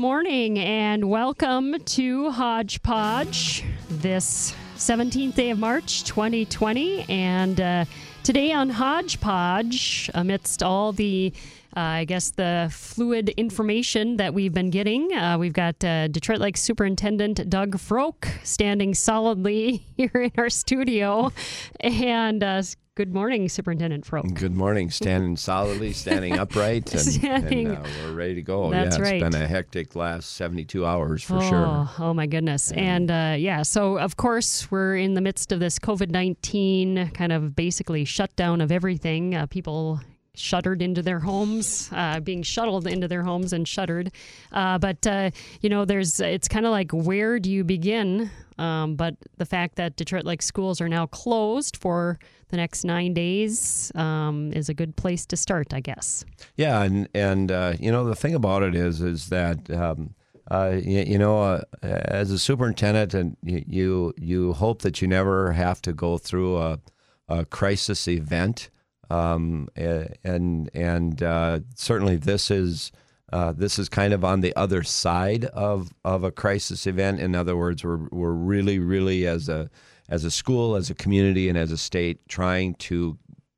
morning and welcome to Hodgepodge this 17th day of March 2020. And uh, today on Hodgepodge, amidst all the uh, I guess the fluid information that we've been getting. Uh, we've got uh, Detroit Lakes Superintendent Doug Froke standing solidly here in our studio. And uh, good morning, Superintendent Froke. Good morning. Standing solidly, standing upright, and, Standing. and, uh, we're ready to go. That's yeah, right. It's been a hectic last 72 hours for oh, sure. Oh my goodness. And uh, yeah, so of course we're in the midst of this COVID nineteen kind of basically shutdown of everything. Uh, people shuttered into their homes, uh, being shuttled into their homes and shuttered. Uh, but uh, you know, there's it's kind of like where do you begin? Um, but the fact that Detroit Lake schools are now closed for the next nine days um, is a good place to start, I guess. Yeah, and and uh, you know the thing about it is is that um, uh, you, you know uh, as a superintendent, and you, you hope that you never have to go through a, a crisis event, um, and and uh, certainly this is. Uh, this is kind of on the other side of, of a crisis event. In other words, we're, we're really, really as a as a school, as a community, and as a state, trying to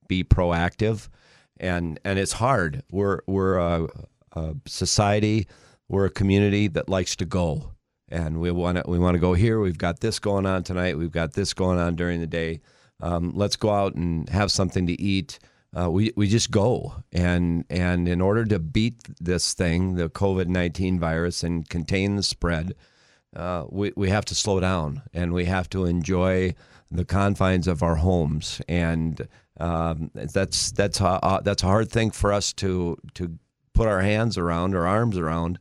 be proactive, and and it's hard. We're we're a, a society, we're a community that likes to go, and we want to we want to go here. We've got this going on tonight. We've got this going on during the day. Um, let's go out and have something to eat. Uh, we we just go, and and in order to beat this thing, the COVID nineteen virus, and contain the spread, uh, we, we have to slow down and we have to enjoy the confines of our homes and um, that's that's a, uh, that's a hard thing for us to to put our hands around or arms around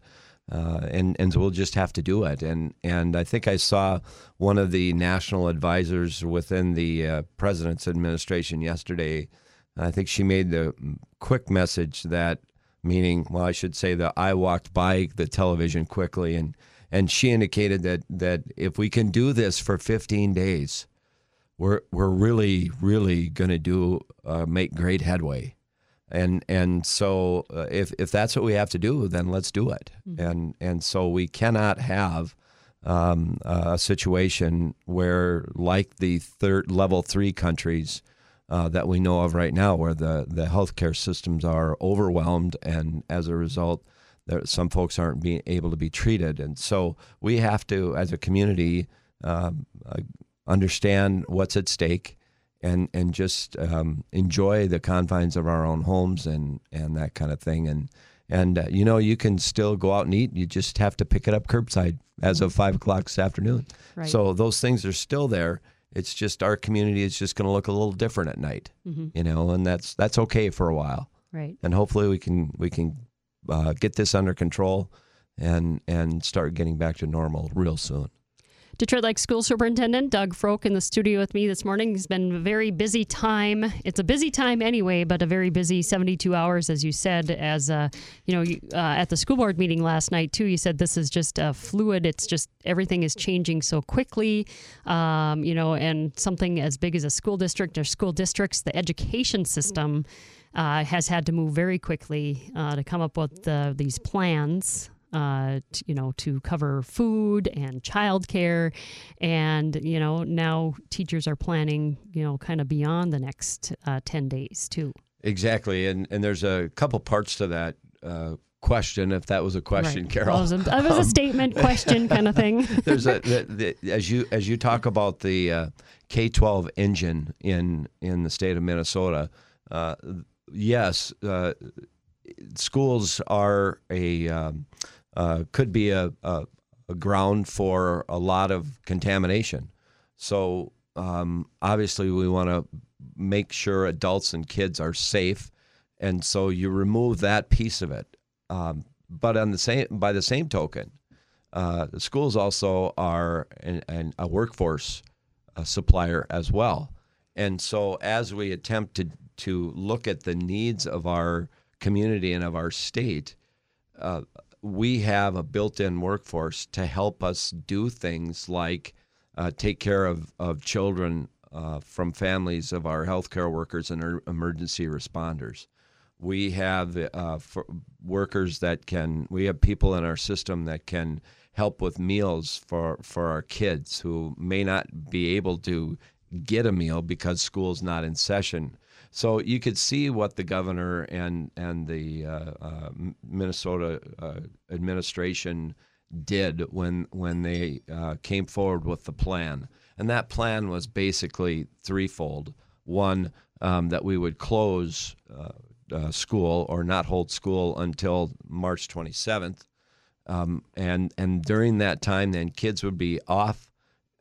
uh, and and we'll just have to do it. And and I think I saw one of the national advisors within the uh, president's administration yesterday. I think she made the quick message that meaning well I should say that I walked by the television quickly. And and she indicated that that if we can do this for 15 days, we're we're really really going to do uh, make great headway, and and so uh, if if that's what we have to do, then let's do it, and and so we cannot have. Um, a situation where, like the third level three countries uh, that we know of right now, where the the healthcare systems are overwhelmed, and as a result, there, some folks aren't being able to be treated, and so we have to, as a community, um, uh, understand what's at stake, and and just um, enjoy the confines of our own homes and and that kind of thing. And and uh, you know, you can still go out and eat. You just have to pick it up curbside as of five o'clock this afternoon. Right. So those things are still there. It's just our community is just going to look a little different at night, you know, and that's that's okay for a while Right. and hopefully we can we can uh, get this under control and and start getting back to normal real soon. Detroit Lake School Superintendent Doug Froke in the studio with me this morning. It's been a very busy time. It's a busy time anyway, but a very busy 72 hours, as you said. As uh, you know, uh, at the school board meeting last night too, you said this is just uh, fluid. It's just everything is changing so quickly. Um, you know, and something as big as a school district or school districts, the education system. Uh, has had to move very quickly uh, to come up with uh, these plans uh, t- you know, to cover food and childcare, and you know now teachers are planning, you know, kind of beyond the next uh, ten days too. Exactly, and and there's a couple parts to that uh, question. If that was a question, Right. Carol. It was a, was a statement, question kind of thing. there's a the, the, as you as you talk about the uh, K-12 engine in in the state of Minnesota. Uh, yes, uh, schools are a um, uh, could be a, a, a ground for a lot of contamination. So um, obviously, we want to make sure adults and kids are safe, and so you remove that piece of it. Um, but on the same by the same token, uh, the schools also are an, an, a workforce uh, supplier as well. And so, as we attempt to to look at the needs of our community and of our state, uh, we have a built-in workforce to help us do things like uh, take care of of children uh, from families of our healthcare workers and our emergency responders. We have uh, workers that can. We have people in our system that can help with meals for for our kids who may not be able to get a meal because school's not in session. So you could see what the governor and and the uh, uh, Minnesota uh, administration did when when they uh, came forward with the plan, and that plan was basically threefold. One, um, that we would close uh, uh, school or not hold school until March 27th, um, and and during that time, then kids would be off,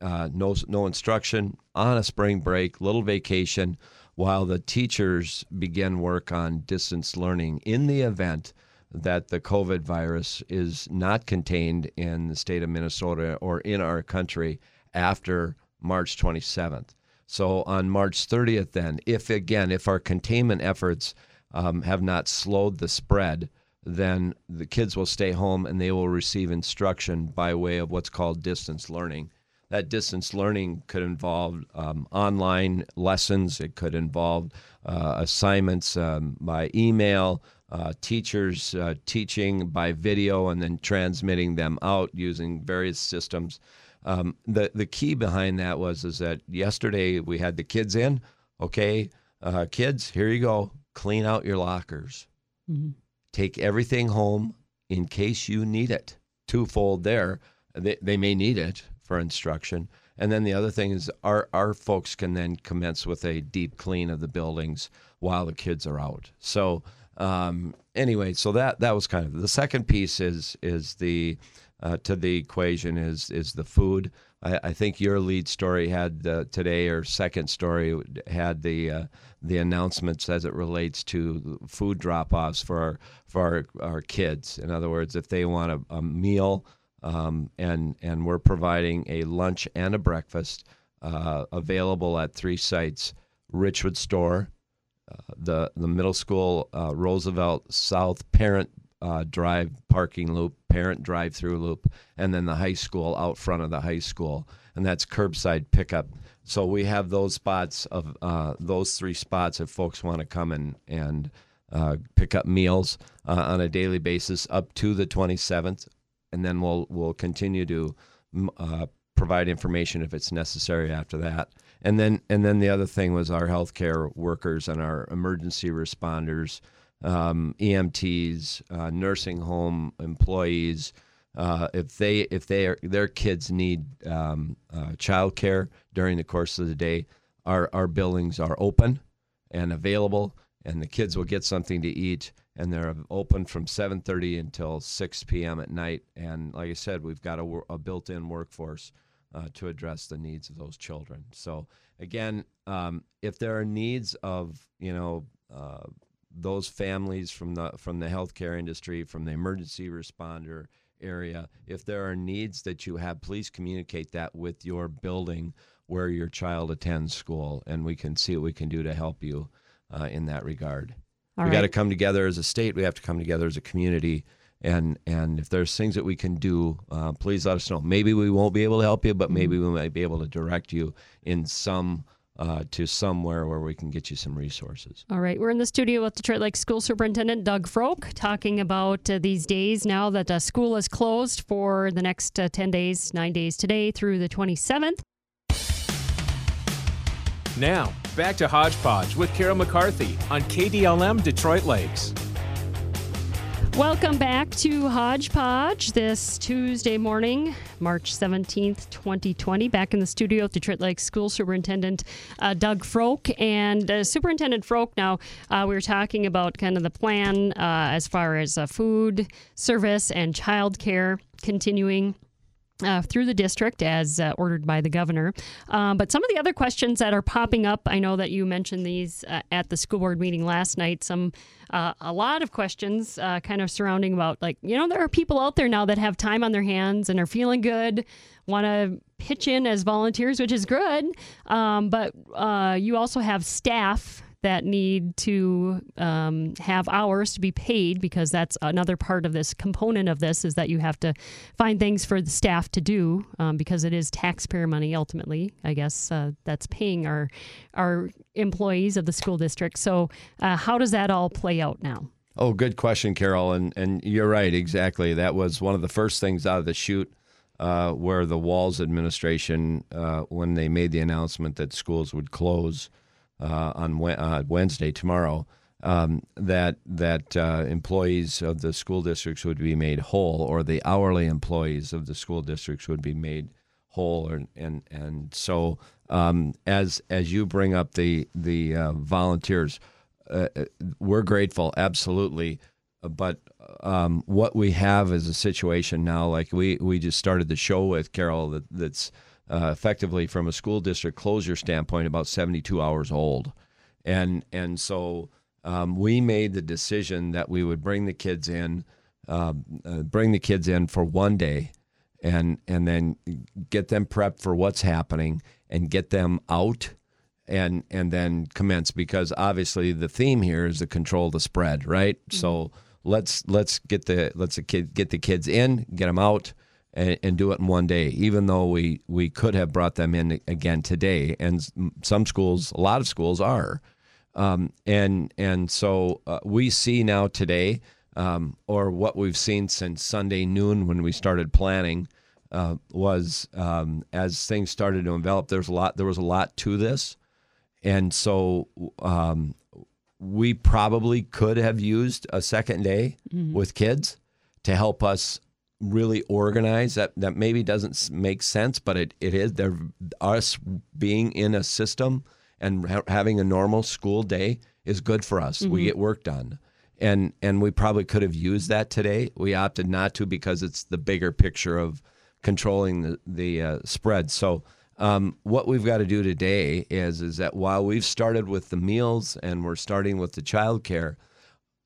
no no instruction, on a spring break, little vacation while the teachers begin work on distance learning in the event that the COVID virus is not contained in the state of Minnesota or in our country after March 27th. So on March 30th, then, if again, if our containment efforts um, have not slowed the spread, then the kids will stay home and they will receive instruction by way of what's called distance learning that distance learning could involve um, online lessons, it could involve uh, assignments um, by email, uh, teachers uh, teaching by video and then transmitting them out using various systems. Um, the the key behind that was is that yesterday we had the kids in. Okay, uh, kids, here you go. Clean out your lockers. Mm-hmm. Take everything home in case you need it. Twofold there. They, they may need it for instruction. And then the other thing is our, our folks can then commence with a deep clean of the buildings while the kids are out. So um, anyway, so that that was kind of the second piece is is the uh, to the equation is is the food. I, I think your lead story had uh, today or second story had the uh, the announcements as it relates to food drop offs for our, for our, our kids. In other words, if they want a, a meal um, and and we're providing a lunch and a breakfast uh, available at three sites: Richwood Store, uh, the the middle school uh, Roosevelt South Parent uh, Drive parking loop, Parent Drive through loop, and then the high school out front of the high school, and that's curbside pickup. So we have those spots of uh, those three spots if folks want to come and and uh, pick up meals on a daily basis up to the 27th and then we'll we'll continue to uh, provide information if it's necessary after that. And then and then the other thing was our healthcare workers and our emergency responders, um, EMTs, uh, nursing home employees. Uh, if they if they are, their kids need um, uh, child care during the course of the day, our our buildings are open and available, and the kids will get something to eat and they're open from 7:30 until 6 p.m. at night. And like I said, we've got a, a built-in workforce uh, to address the needs of those children. So again, um, if there are needs of you know uh, those families from the from the healthcare industry, from the emergency responder area, if there are needs that you have, please communicate that with your building where your child attends school, and we can see what we can do to help you uh, in that regard. All we right. got to come together as a state. We have to come together as a community. And and if there's things that we can do, uh, please let us know. Maybe we won't be able to help you, but maybe mm-hmm. we might be able to direct you in some uh, to somewhere where we can get you some resources. All right. We're in the studio with Detroit Lake School Superintendent Doug Froke talking about uh, these days now that uh, school is closed for the next uh, 10 days, nine days today through the 27th. Now, back to Hodgepodge with Carol McCarthy on KDLM Detroit Lakes. Welcome back to Hodgepodge this Tuesday morning, March 17th, 2020. Back in the studio with Detroit Lakes School Superintendent uh, Doug Froke. And uh, Superintendent Froke, now uh, we were talking about kind of the plan uh, as far as uh, food service and childcare continuing uh, through the district as uh, ordered by the governor. Um, but some of the other questions that are popping up, I know that you mentioned these uh, at the school board meeting last night. Some, uh, a lot of questions uh, kind of surrounding about like, you know, there are people out there now that have time on their hands and are feeling good, want to pitch in as volunteers, which is good. Um, but you also have staff that need to um, have hours to be paid because that's another part of this component of this is that you have to find things for the staff to do um, because it is taxpayer money ultimately. I guess uh, that's paying our our employees of the school district. So uh, how does that all play out now? Oh, good question, Carol. And and you're right, exactly. That was one of the first things out of the chute. Uh, where the Walz administration, uh, when they made the announcement that schools would close uh, on uh, Wednesday tomorrow, um, that that uh, employees of the school districts would be made whole, or the hourly employees of the school districts would be made whole, or, and and so um, as as you bring up the the uh, volunteers, we're grateful, absolutely but um, what we have is a situation now, like we, we just started the show with Carol, that, that's uh, effectively from a school district closure standpoint about 72 hours old, and and so um, we made the decision that we would bring the kids in, uh, uh, bring the kids in for one day, and and then get them prepped for what's happening and get them out and and then commence because obviously the theme here is to control the spread, right? Mm-hmm. So let's let's get the let's get the kids in, get them out, and, and, do it in one day. Even though we we could have brought them in again today, and some schools, a lot of schools are, um, and and so uh, we see now today, um, or what we've seen since Sunday noon when we started planning. Uh, was um, as things started to envelop. There's a lot. There was a lot to this, and so um, we probably could have used a second day mm-hmm. with kids to help us really organize that that maybe doesn't make sense but it, it is. There us being in a system and ha- having a normal school day is good for us. Mm-hmm. we get work done. And and we probably could have used that today. We opted not to because it's the bigger picture of controlling the the uh, spread. So um, what we've got to do today is is that while we've started with the meals and we're starting with the childcare,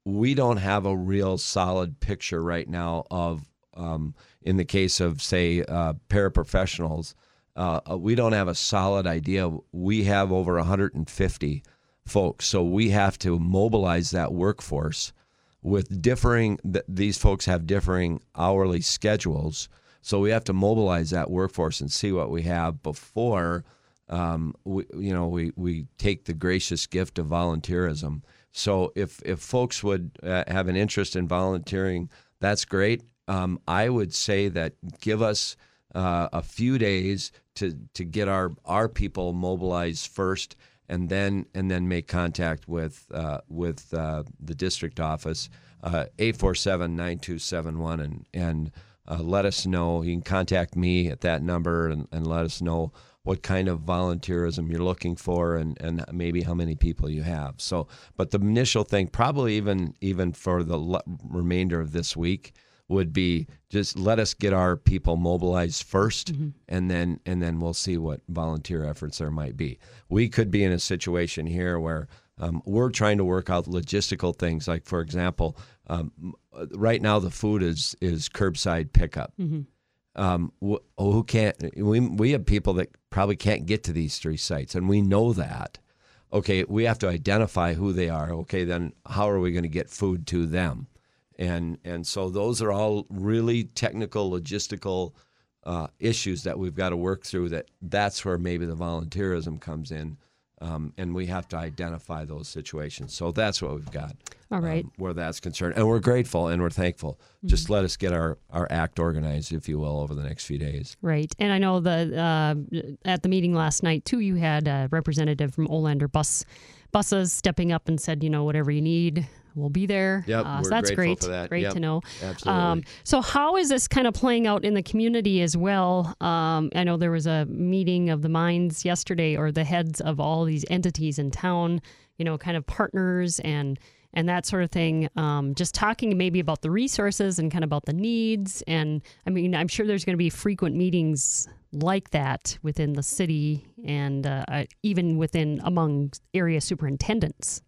we don't have a real solid picture right now of, um, in the case of say uh, paraprofessionals, uh, uh we don't have a solid idea. We have over 150 folks, so we have to mobilize that workforce with differing. Th- these folks have differing hourly schedules. So we have to mobilize that workforce and see what we have before um, we, you know we, we take the gracious gift of volunteerism. So if if folks would uh, have an interest in volunteering, that's great. Um, I would say that give us uh, a few days to to get our our people mobilized first, and then and then make contact with uh, with uh, the district office, uh, eight four seven nine two seven one, and and uh, let us know. You can contact me at that number and, and let us know what kind of volunteerism you're looking for and, and maybe how many people you have. So, but the initial thing, probably even even for the remainder of this week, would be just let us get our people mobilized 1st mm-hmm. and then and then we'll see what volunteer efforts there might be. We could be in a situation here where um, we're trying to work out logistical things, like for example, um, right now the food is is curbside pickup. Mm-hmm. Um, who can't? We we have people that probably can't get to these three sites, and we know that. Okay, we have to identify who they are. Okay, then how are we going to get food to them? And and so those are all really technical, logistical uh, issues that we've got to work through. That that's where maybe the volunteerism comes in um, and we have to identify those situations. So that's what we've got. All right. Um, where that's concerned. And we're grateful and we're thankful. Mm-hmm. Just let us get our, our act organized, if you will, over the next few days. Right. And I know the uh, at the meeting last night, too, you had a representative from Olander Bus Buses stepping up and said, you know, whatever you need, we'll be there. Yep, uh, so that's great. That. Great yep, to know. Absolutely. Um, so how is this kind of playing out in the community as well? Um, I know there was a meeting of the minds yesterday, or the heads of all these entities in town. You know, kind of partners and and that sort of thing. Um, just talking maybe about the resources and kind of about the needs. And I mean, I'm sure there's going to be frequent meetings like that within the city and uh, uh even within among area superintendents.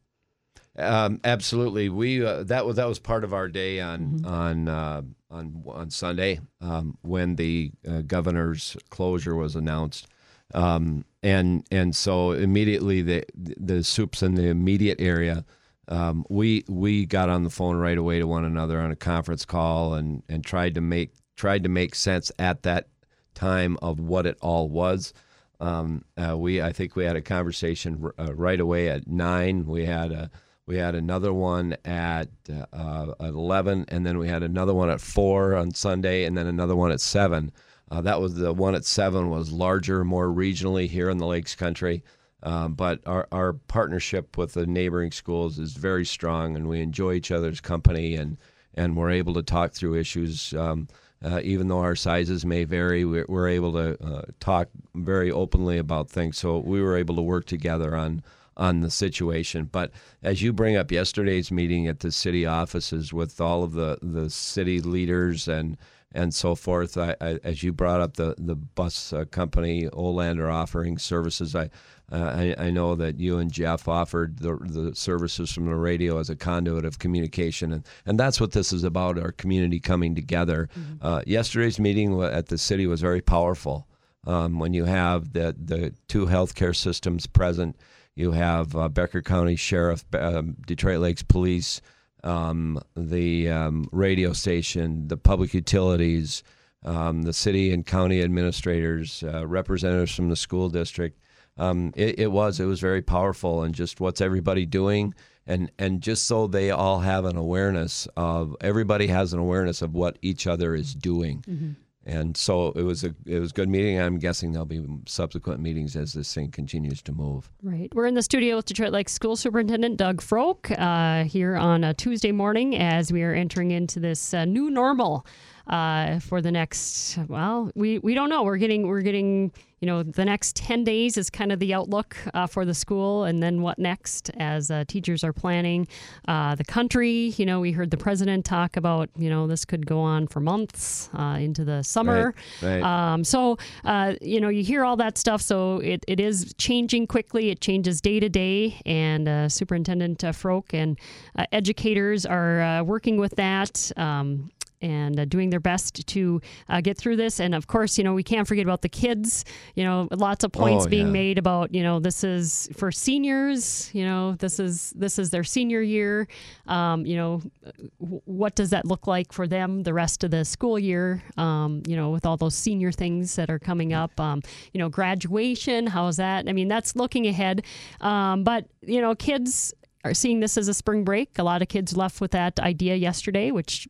Um, absolutely, we uh, that was that was part of our day on mm-hmm. on uh, on on Sunday um, when the uh, governor's closure was announced. Um, and and so immediately the the soups in the immediate area, um, we we got on the phone right away to one another on a conference call and and tried to make tried to make sense at that time of what it all was. Um, uh, we I think we had a conversation uh, right away at nine. We had a we had another one at, uh, at 11, and then we had another one at 4 on Sunday, and then another one at 7. Uh, that was the one at 7 was larger, more regionally here in the Lakes Country. Um, but our, our partnership with the neighboring schools is very strong, and we enjoy each other's company, and, and we're able to talk through issues. Um, uh, even though our sizes may vary, we're, we're able to uh, talk very openly about things. So we were able to work together on on the situation. But as you bring up yesterday's meeting at the city offices with all of the, the city leaders and and so forth, I, I, as you brought up the the bus uh, company Olander offering services, I, uh, I, I know that you and Jeff offered the the services from the radio as a conduit of communication, and and that's what this is about: our community coming together. Mm-hmm. Uh, yesterday's meeting at the city was very powerful. Um, when you have the the two healthcare systems present you have uh, Becker County Sheriff, um, Detroit Lakes Police, um, the um, radio station, the public utilities, um, the city and county administrators, uh, representatives from the school district. Um, it, it, was it was very powerful, and just what's everybody doing, and and just so they all have an awareness of everybody has an awareness of what each other is doing. Mm-hmm and so it was a it was a good meeting. I'm guessing there'll be subsequent meetings as this thing continues to move. Right. We're in the studio with Detroit Lakes School Superintendent Doug Froke uh, here on a Tuesday morning as we are entering into this uh, new normal uh, for the next. Well, we, we don't know. We're getting we're getting you know the next ten days is kind of the outlook uh, for the school, and then what next as uh, teachers are planning. Uh, the country, you know, we heard the president talk about you know this could go on for months uh, into the summer. Right, right. Um, so uh, you know you hear all that stuff. So it, it is changing quickly. It changes day to day, and Superintendent Froke and educators are working with that. Um, and uh, doing their best to uh, get through this. And of course, you know, we can't forget about the kids. You know, lots of points oh, being yeah. made about, you know, this is for seniors. You know, this is this is their senior year. Um, you know, what does that look like for them the rest of the school year? Um, you know, with all those senior things that are coming up. Um, you know, graduation. How's that? I mean, that's looking ahead. Um, but you know, kids are seeing this as a spring break. A lot of kids left with that idea yesterday, which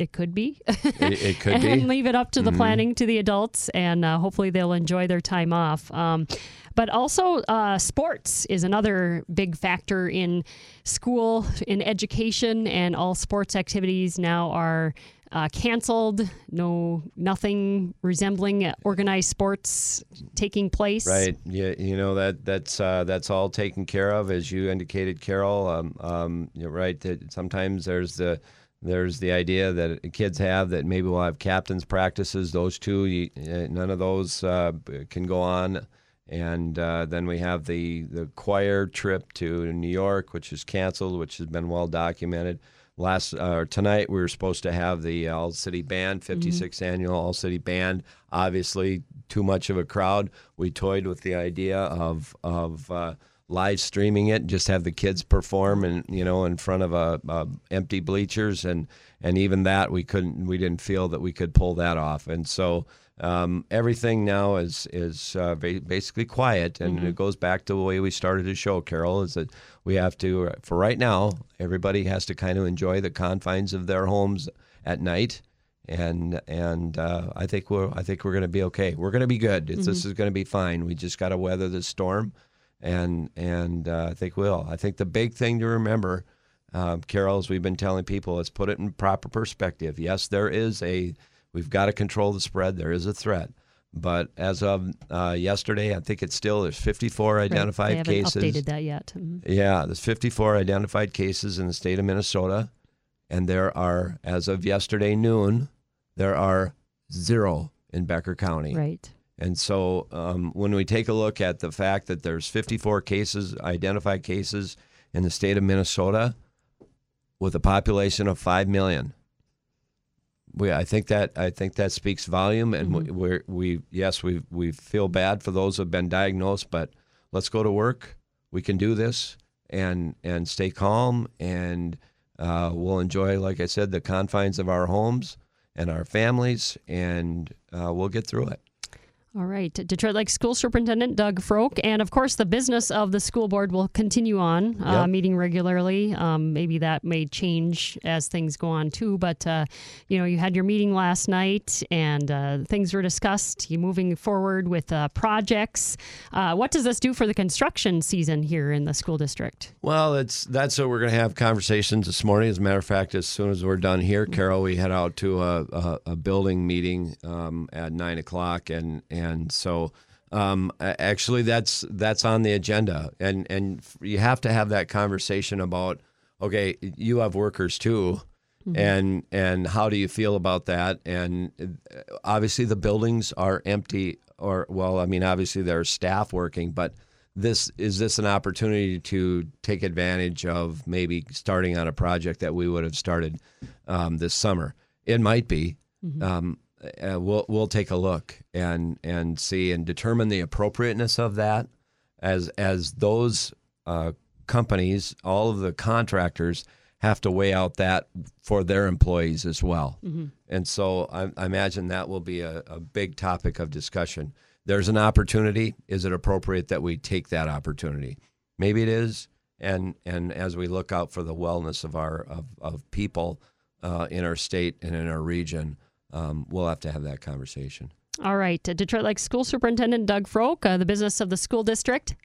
it could be. it, it, could and be. And leave it up to the mm-hmm. planning to the adults, and uh, hopefully they'll enjoy their time off. Um, but also, uh, sports is another big factor in school, in education, and all sports activities now are. Uh, canceled. No, nothing resembling organized sports taking place. Right. Yeah. You know that that's uh, that's all taken care of, as you indicated, Carol. Um, um, you're right. That sometimes there's the there's the idea that kids have that maybe we'll have captains practices. Those two, you, uh, none of those uh, can go on. And uh, then we have the, the choir trip to New York, which is canceled, which has been well documented. Last uh, tonight, we were supposed to have the All City Band, 56th mm-hmm. annual All City Band. Obviously, too much of a crowd. We toyed with the idea of of uh, live streaming it, just have the kids perform and you know in front of a, a, empty bleachers and and even that we couldn't we didn't feel that we could pull that off and so um, everything now is is uh, basically quiet and mm-hmm. it goes back to the way we started the show Carol is that we have to for right now everybody has to kind of enjoy the confines of their homes at night and and uh, I think we're I think we're going to be okay. We're going to be good. Mm-hmm. This is going to be fine. We just got to weather the storm, and and uh, I think will. I think the big thing to remember, uh, Carol, as we've been telling people, is put it in proper perspective. Yes, there is a we've got to control the spread. There is a threat, but as of uh, yesterday, I think it's still there's 54 identified right. they haven't cases. Updated that yet? Mm-hmm. Yeah, there's 54 identified cases in the state of Minnesota, and there are, as of yesterday noon, there are zero in Becker County. Right. And so um, when we take a look at the fact that there's 54 cases, identified cases in the state of Minnesota with a population of 5 million, we I think that I think that speaks volume, and we, we're, we yes we we feel bad for those who've been diagnosed, but let's go to work. We can do this, and and stay calm, and uh, we'll enjoy, like I said, the confines of our homes and our families, and uh, we'll get through it. All right. Detroit Lake School Superintendent Doug Froke. And of course, the business of the school board will continue on, uh, meeting regularly. Um, maybe that may change as things go on too. But, uh, you know, you had your meeting last night and uh, things were discussed. You moving forward with uh, projects. Uh, what does this do for the construction season here in the school district? Well, it's that's what we're going to have conversations this morning. As a matter of fact, as soon as we're done here, Carol, we head out to a, a, a building meeting um, at nine o'clock, and and so um, actually that's that's on the agenda, and and you have to have that conversation about okay, you have workers too. And and how do you feel about that? And uh, obviously the buildings are empty, or well, I mean, obviously there are staff working, but this is this an opportunity to take advantage of maybe starting on a project that we would have started um, this summer? It might be. Um, uh, we'll we'll take a look and and see and determine the appropriateness of that as as those uh, companies, all of the contractors have to weigh out that for their employees as well. And so I, I imagine that will be a, a big topic of discussion. There's an opportunity. Is it appropriate that we take that opportunity? Maybe it is. And and as we look out for the wellness of our of, of people uh, in our state and in our region, um, we'll have to have that conversation. All right. Detroit Lake School Superintendent Doug Froke, uh, the business of the school district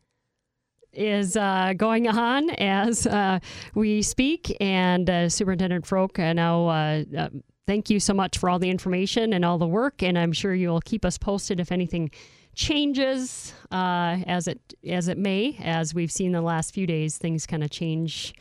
is uh, going on as uh, we speak. And uh, Superintendent Froke, uh, now uh, uh, thank you so much for all the information and all the work. And I'm sure you'll keep us posted if anything changes uh, as it as it may. As we've seen the last few days, things kind of change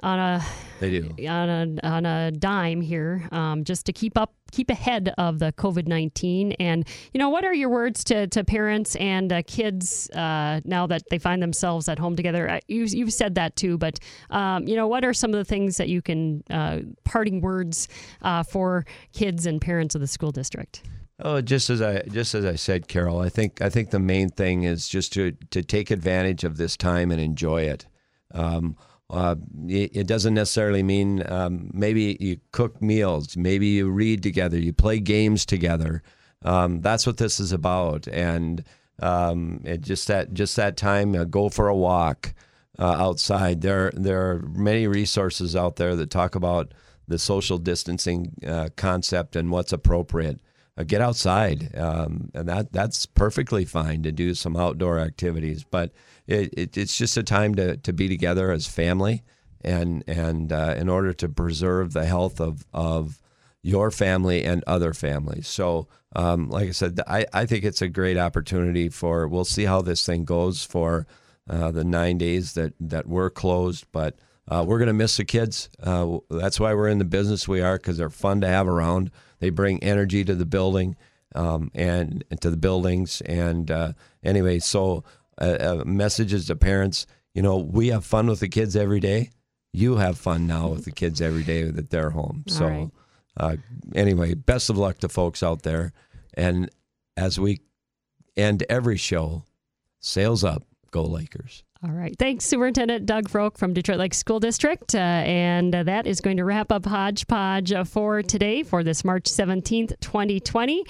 on a They do. on a on a dime here, um, just to keep up, keep ahead of the COVID nineteen. And you know, what are your words to, to parents and uh, kids uh, now that they find themselves at home together? Uh, You you've said that too, but um, you know, what are some of the things that you can uh, parting words uh, for kids and parents of the school district? Oh, just as I just as I said, Carol, I think I think the main thing is just to to take advantage of this time and enjoy it. Um, uh, it, it doesn't necessarily mean um, maybe you cook meals, maybe you read together, you play games together. Um, that's what this is about, and um, it just that just that time, uh, go for a walk uh, outside. There there are many resources out there that talk about the social distancing uh, concept and what's appropriate uh, get outside, um, and that that's perfectly fine to do some outdoor activities. But it, it, it's just a time to, to be together as family, and and uh, in order to preserve the health of of your family and other families. So, um, like I said, I, I think it's a great opportunity for. We'll see how this thing goes for uh, the nine days that that we're closed, but. Uh, we're going to miss the kids. Uh, that's why we're in the business we are because they're fun to have around. They bring energy to the building um, and, and to the buildings. And uh, anyway, so uh, uh, messages to parents: you know, we have fun with the kids every day. You have fun now with the kids every day that they're home. All so right. uh, anyway, best of luck to folks out there. And as we end every show, sails up, go Lakers. All right. Thanks, Superintendent Doug Froke from Detroit Lake School District. Uh, and uh, that is going to wrap up Hodgepodge uh, for today for this March 17th, 2020.